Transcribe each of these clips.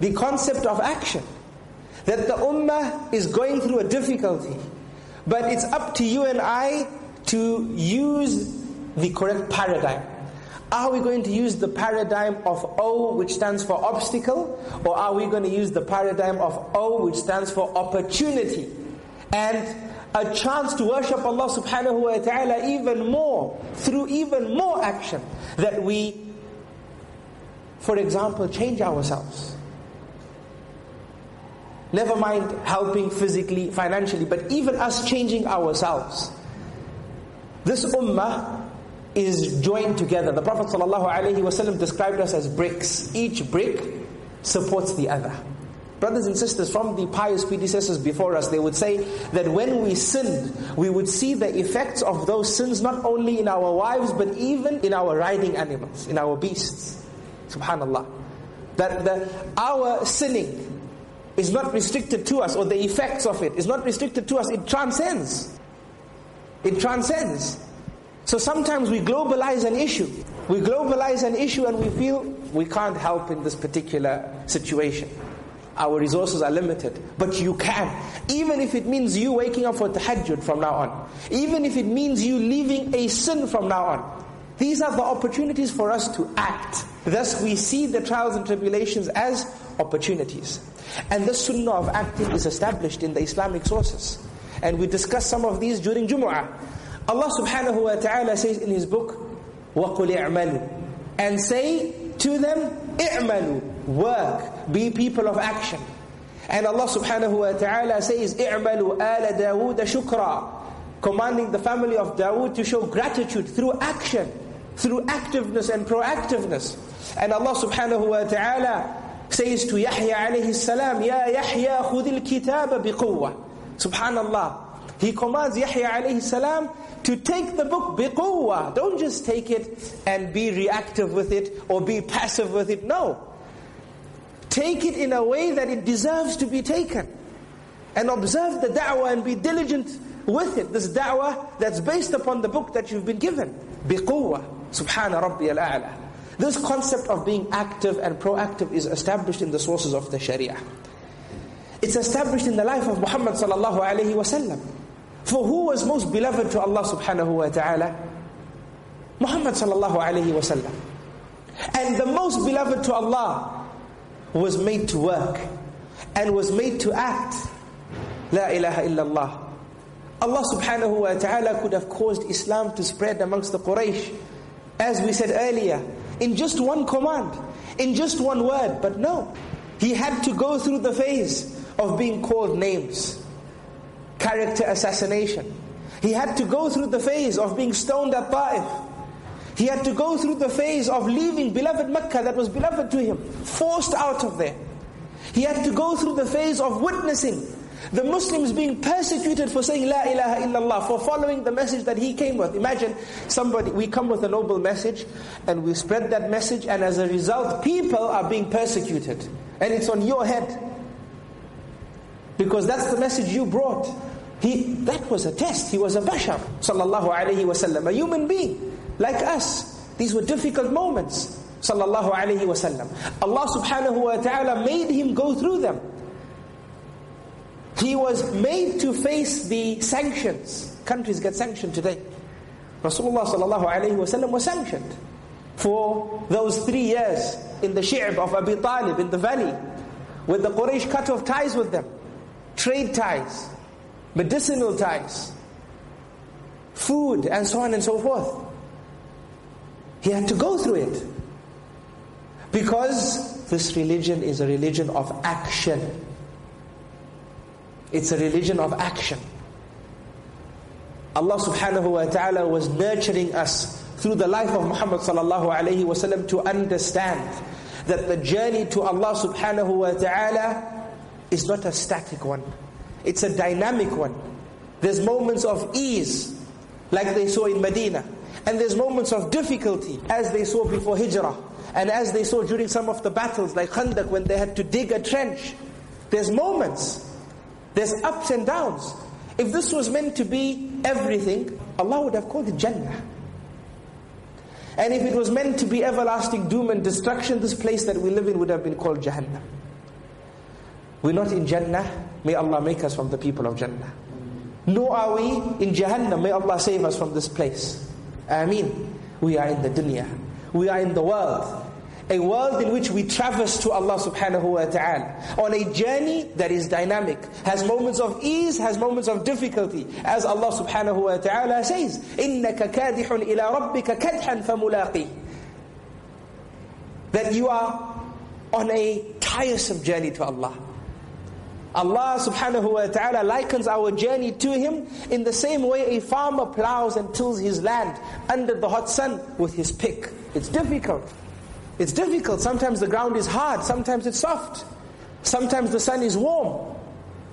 the concept of action. That the ummah is going through a difficulty. But it's up to you and I to use the correct paradigm. Are we going to use the paradigm of O, which stands for obstacle, or are we going to use the paradigm of O, which stands for opportunity? And a chance to worship Allah subhanahu wa ta'ala even more, through even more action, that we, for example, change ourselves. Never mind helping physically, financially, but even us changing ourselves. This ummah is joined together. The Prophet ﷺ described us as bricks. Each brick supports the other. Brothers and sisters, from the pious predecessors before us, they would say that when we sinned, we would see the effects of those sins not only in our wives, but even in our riding animals, in our beasts. Subhanallah. That the, our sinning is not restricted to us, or the effects of it is not restricted to us, it transcends. It transcends. So sometimes we globalize an issue. We globalize an issue and we feel we can't help in this particular situation. Our resources are limited. But you can. Even if it means you waking up for tahajjud from now on. Even if it means you leaving a sin from now on. These are the opportunities for us to act. Thus we see the trials and tribulations as opportunities. And the sunnah of acting is established in the Islamic sources. And we discussed some of these during Jumu'ah. Allah subhanahu wa ta'ala says in His book, وَقُلْ اعْمَلُوا And say to them, اعْمَلُوا Work, be people of action. And Allah subhanahu wa ta'ala says, اعْمَلُوا آلَ دَاوُودَ شُكْرًا Commanding the family of Dawood to show gratitude through action, through activeness and proactiveness. And Allah subhanahu wa ta'ala says to Yahya alayhi salam, Ya Yahya khudil kitaba biquwwa. Subhanallah. He commands Yahya alayhi salam to take the book biquwwa. Don't just take it and be reactive with it or be passive with it. No. Take it in a way that it deserves to be taken. And observe the da'wah and be diligent with it. This da'wah that's based upon the book that you've been given. Biquwwa. Subhana Rabbi al-A'la. This concept of being active and proactive is established in the sources of the Sharia. It's established in the life of Muhammad sallallahu alayhi wasallam. For who was most beloved to Allah subhanahu wa ta'ala? Muhammad sallallahu alayhi wasallam. And the most beloved to Allah was made to work and was made to act. La ilaha illallah. Allah subhanahu wa ta'ala could have caused Islam to spread amongst the Quraysh. As we said earlier, in just one command, in just one word. But no, he had to go through the phase of being called names, character assassination. He had to go through the phase of being stoned at Ta'if. He had to go through the phase of leaving beloved Mecca that was beloved to him, forced out of there. He had to go through the phase of witnessing the Muslims being persecuted for saying La ilaha illallah, for following the message that he came with. Imagine somebody, we come with a noble message and we spread that message and as a result people are being persecuted. And it's on your head. Because that's the message you brought. He, that was a test. He was a bashar, sallallahu alayhi wasallam, a human being, like us. These were difficult moments, sallallahu alayhi wasallam. Allah subhanahu wa ta'ala made him go through them. He was made to face the sanctions. Countries get sanctioned today. Rasulullah sallallahu wasallam was sanctioned for those three years in the shi'b of Abi Talib in the valley, with the Quraysh cut off ties with them trade ties, medicinal ties, food, and so on and so forth. He had to go through it. Because this religion is a religion of action. It's a religion of action. Allah subhanahu wa ta'ala was nurturing us through the life of Muhammad sallallahu alayhi wa sallam to understand that the journey to Allah subhanahu wa ta'ala is not a static one. It's a dynamic one. There's moments of ease, like they saw in Medina. And there's moments of difficulty, as they saw before Hijrah. And as they saw during some of the battles, like Khandaq, when they had to dig a trench. There's moments. There's ups and downs. If this was meant to be everything, Allah would have called it Jannah. And if it was meant to be everlasting doom and destruction, this place that we live in would have been called Jahannam. We're not in Jannah. May Allah make us from the people of Jannah. Nor are we in Jahannam. May Allah save us from this place. Ameen. We are in the dunya. We are in the world A world in which we traverse to Allah subhanahu wa ta'ala on a journey that is dynamic, has moments of ease, has moments of difficulty. As Allah subhanahu wa ta'ala says, إِنَّكَ كَادِحٌ إِلَىٰ رَبِّكَ كَدْحًا فَمُلَاقِي That you are on a tiresome journey to Allah. Allah subhanahu wa ta'ala likens our journey to Him in the same way a farmer plows and tills his land under the hot sun with his pick. It's difficult. It's difficult. Sometimes the ground is hard, sometimes it's soft. Sometimes the sun is warm.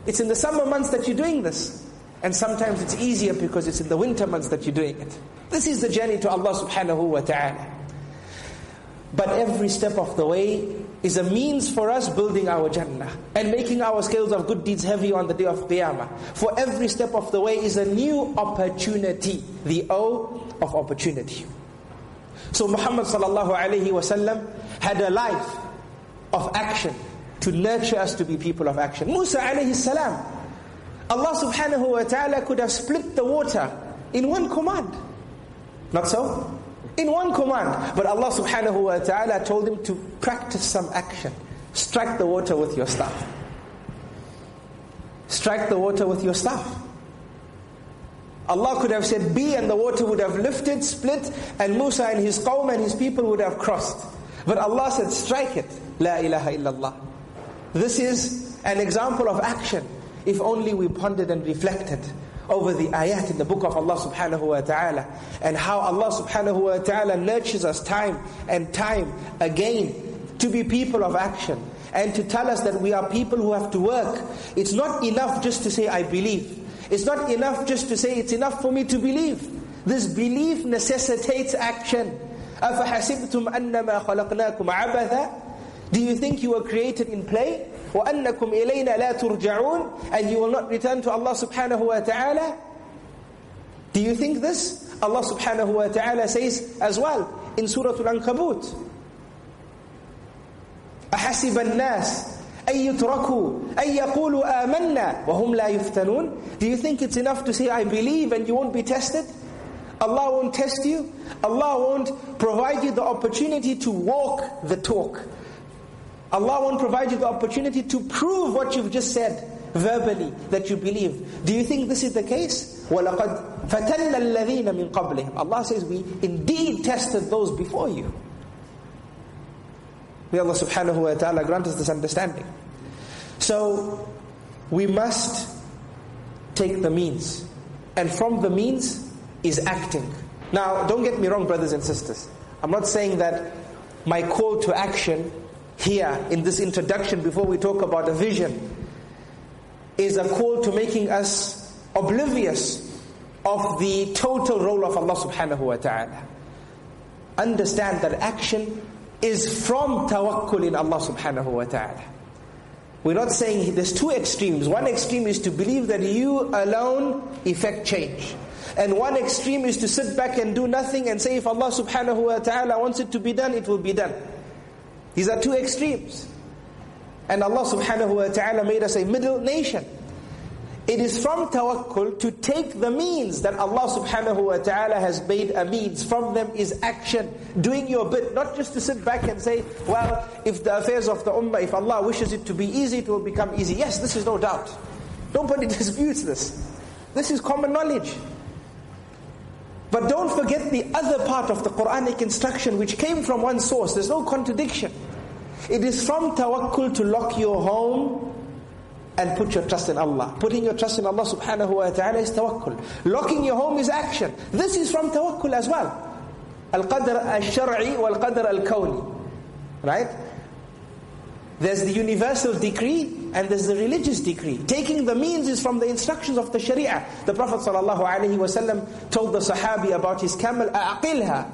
It's in the summer months that you're doing this. And sometimes it's easier because it's in the winter months that you're doing it. This is the journey to Allah subhanahu wa ta'ala. But every step of the way is a means for us building our Jannah and making our scales of good deeds heavy on the day of Qiyamah. For every step of the way is a new opportunity, the O of opportunity. So Muhammad sallallahu alayhi wasallam had a life of action to nurture us to be people of action. Musa alayhi salam, Allah subhanahu wa ta'ala could have split the water in one command. Not so? in one command. But Allah subhanahu wa ta'ala told him to practice some action. Strike the water with your staff. Strike the water with your staff. Allah could have said be and the water would have lifted, split, and Musa and his qawm and his people would have crossed. But Allah said strike it. La ilaha illallah. This is an example of action. If only we pondered and reflected over the ayat in the book of Allah subhanahu wa ta'ala and how Allah subhanahu wa ta'ala nurtures us time and time again to be people of action and to tell us that we are people who have to work. It's not enough just to say, I believe. It's not enough just to say, it's enough for me to believe. This belief necessitates action. أَفَحَسِبْتُمْ أَنَّمَا خَلَقْنَاكُمْ عَبَثًا Do you think you were created in play? وَأَنَّكُمْ إِلَيْنَا لَا تُرْجَعُونَ And you will not return to Allah subhanahu wa ta'ala? Do you think this? Allah subhanahu wa ta'ala says as well in Surah Al-Ankabut. أَحَسِبَ النَّاسِ أن يتركوا أن يقولوا آمنا وهم لا يفتنون Do you think it's enough to say I believe and you won't be tested? Allah won't test you. Allah won't provide you the opportunity to walk the talk. Allah won't provide you the opportunity to prove what you've just said verbally that you believe. Do you think this is the case? وَلَقَدْ فَتَنَّ الَّذِينَ مِنْ قَبْلِهِمْ Allah says we indeed tested those before you. May Allah subhanahu wa ta'ala grant us this understanding. So, we must take the means. And from the means is acting. Now, don't get me wrong, brothers and sisters. I'm not saying that my call to action here in this introduction before we talk about a vision is a call to making us oblivious of the total role of Allah subhanahu wa ta'ala. Understand that action is from tawakkul in Allah subhanahu wa ta'ala. We're not saying there's two extremes. One extreme is to believe that you alone effect change. And one extreme is to sit back and do nothing and say if Allah subhanahu wa ta'ala wants it to be done, it will be done. These are two extremes. And Allah subhanahu wa ta'ala made us a middle nation. It is from tawakkul to take the means that Allah subhanahu wa ta'ala has made a means. From them is action, doing your bit. Not just to sit back and say, well, if the affairs of the ummah, if Allah wishes it to be easy, it will become easy. Yes, this is no doubt. Nobody disputes this. This is common knowledge. But don't forget the other part of the Quranic instruction which came from one source. There's no contradiction. It is from tawakkul to lock your home and put your trust in Allah. Putting your trust in Allah subhanahu wa ta'ala is tawakkul. Locking your home is action. This is from tawakkul as well. Al-qadr al-shar'i wal-qadr al-kawni. Right? There's the universal decree and there's the religious decree. Taking the means is from the instructions of the Sharia. The Prophet ﷺ told the Sahabi about his camel, أَعْقِلْهَا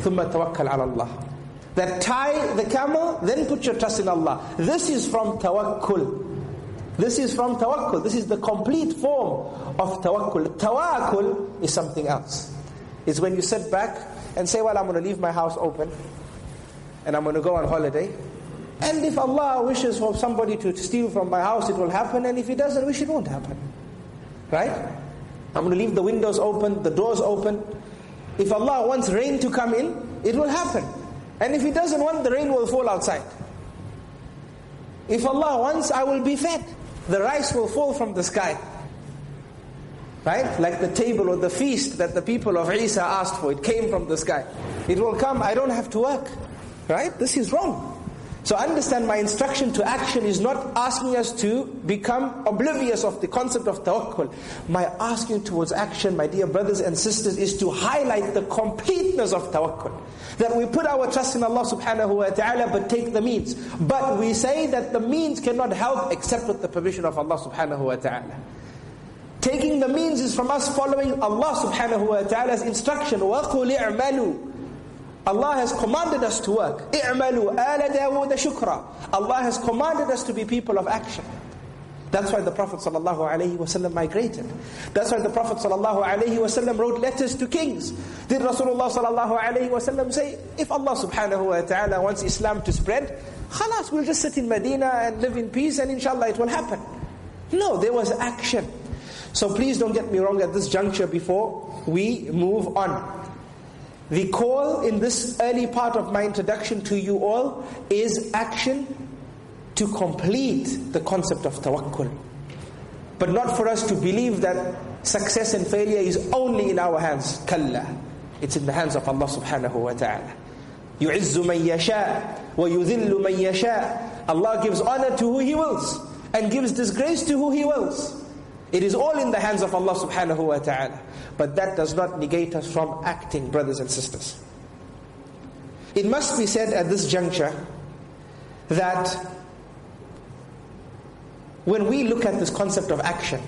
ثُمَّ تَوَكَّلْ عَلَى اللَّهِ That tie the camel, then put your trust in Allah. This is from tawakkul. This is from tawakkul. This is the complete form of tawakkul. Tawakkul is something else. It's when you sit back and say, well, I'm going to leave my house open and I'm going to go on holiday And if Allah wishes for somebody to steal from my house, it will happen. And if He doesn't wish, it won't happen. Right? I'm going to leave the windows open, the doors open. If Allah wants rain to come in, it will happen. And if He doesn't want, the rain will fall outside. If Allah wants, I will be fed. The rice will fall from the sky. Right? Like the table or the feast that the people of Isa asked for. It came from the sky. It will come, I don't have to work. Right? This is wrong. So understand my instruction to action is not asking us to become oblivious of the concept of tawakkul. My asking towards action, my dear brothers and sisters, is to highlight the completeness of tawakkul. That we put our trust in Allah subhanahu wa ta'ala but take the means. But we say that the means cannot help except with the permission of Allah subhanahu wa ta'ala. Taking the means is from us following Allah subhanahu wa ta'ala's instruction. وَقُلِ اعْمَلُوا Allah has commanded us to work. اعْمَلُوا آلَ دَاوُودَ شُكْرًا Allah has commanded us to be people of action. That's why the Prophet ﷺ migrated. That's why the Prophet ﷺ wrote letters to kings. Did Rasulullah ﷺ say, if Allah subhanahu wa ta'ala wants Islam to spread, khalas, we'll just sit in Medina and live in peace and inshallah it will happen. No, there was action. So please don't get me wrong at this juncture before we move on. The call in this early part of my introduction to you all is action to complete the concept of tawakkul. But not for us to believe that success and failure is only in our hands. Kalla. It's in the hands of Allah subhanahu wa ta'ala. يُعِزُّ مَن يَشَاءُ وَيُذِلُّ مَن يَشَاءُ Allah gives honor to who He wills and gives disgrace to who He wills. It is all in the hands of Allah subhanahu wa ta'ala. But that does not negate us from acting, brothers and sisters. It must be said at this juncture that when we look at this concept of action,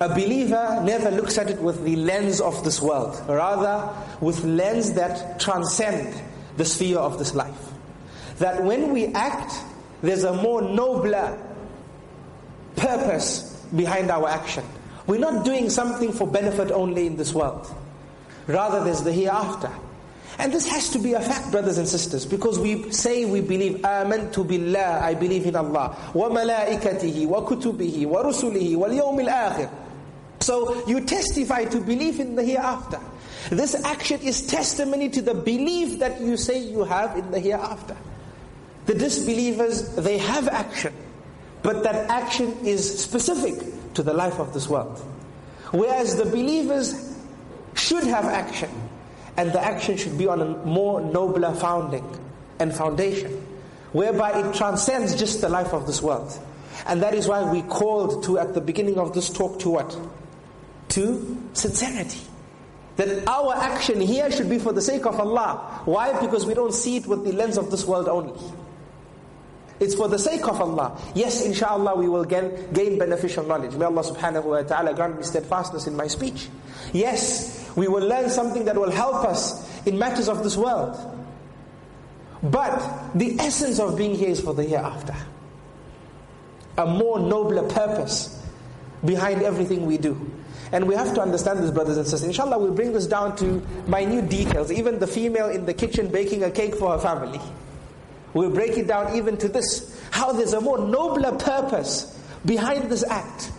a believer never looks at it with the lens of this world, rather with lens that transcend the sphere of this life. That when we act, there's a more nobler purpose behind our action. We're not doing something for benefit only in this world. Rather, there's the hereafter. And this has to be a fact, brothers and sisters, because we say we believe, آمنت billah, I believe in Allah, وملائكته وكتبه ورسله واليوم الآخر. So you testify to believe in the hereafter. This action is testimony to the belief that you say you have in the hereafter. The disbelievers, they have action. But that action is specific to the life of this world. Whereas the believers should have action, and the action should be on a more nobler founding and foundation, whereby it transcends just the life of this world. And that is why we called to, at the beginning of this talk, to what? To sincerity. That our action here should be for the sake of Allah. Why? Because we don't see it with the lens of this world only. It's for the sake of Allah. Yes, inshallah, we will gain, gain beneficial knowledge. May Allah subhanahu wa ta'ala grant me steadfastness in my speech. Yes, we will learn something that will help us in matters of this world. But the essence of being here is for the hereafter. A more nobler purpose behind everything we do. And we have to understand this, brothers and sisters. Inshallah, we'll bring this down to minute details. Even the female in the kitchen baking a cake for her family. We'll break it down even to this how there's a more nobler purpose behind this act.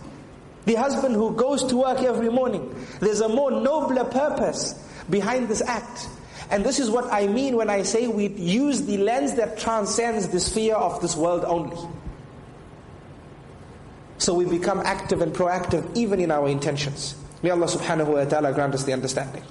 The husband who goes to work every morning, there's a more nobler purpose behind this act. And this is what I mean when I say we use the lens that transcends the sphere of this world only. So we become active and proactive even in our intentions. May Allah subhanahu wa ta'ala grant us the understanding.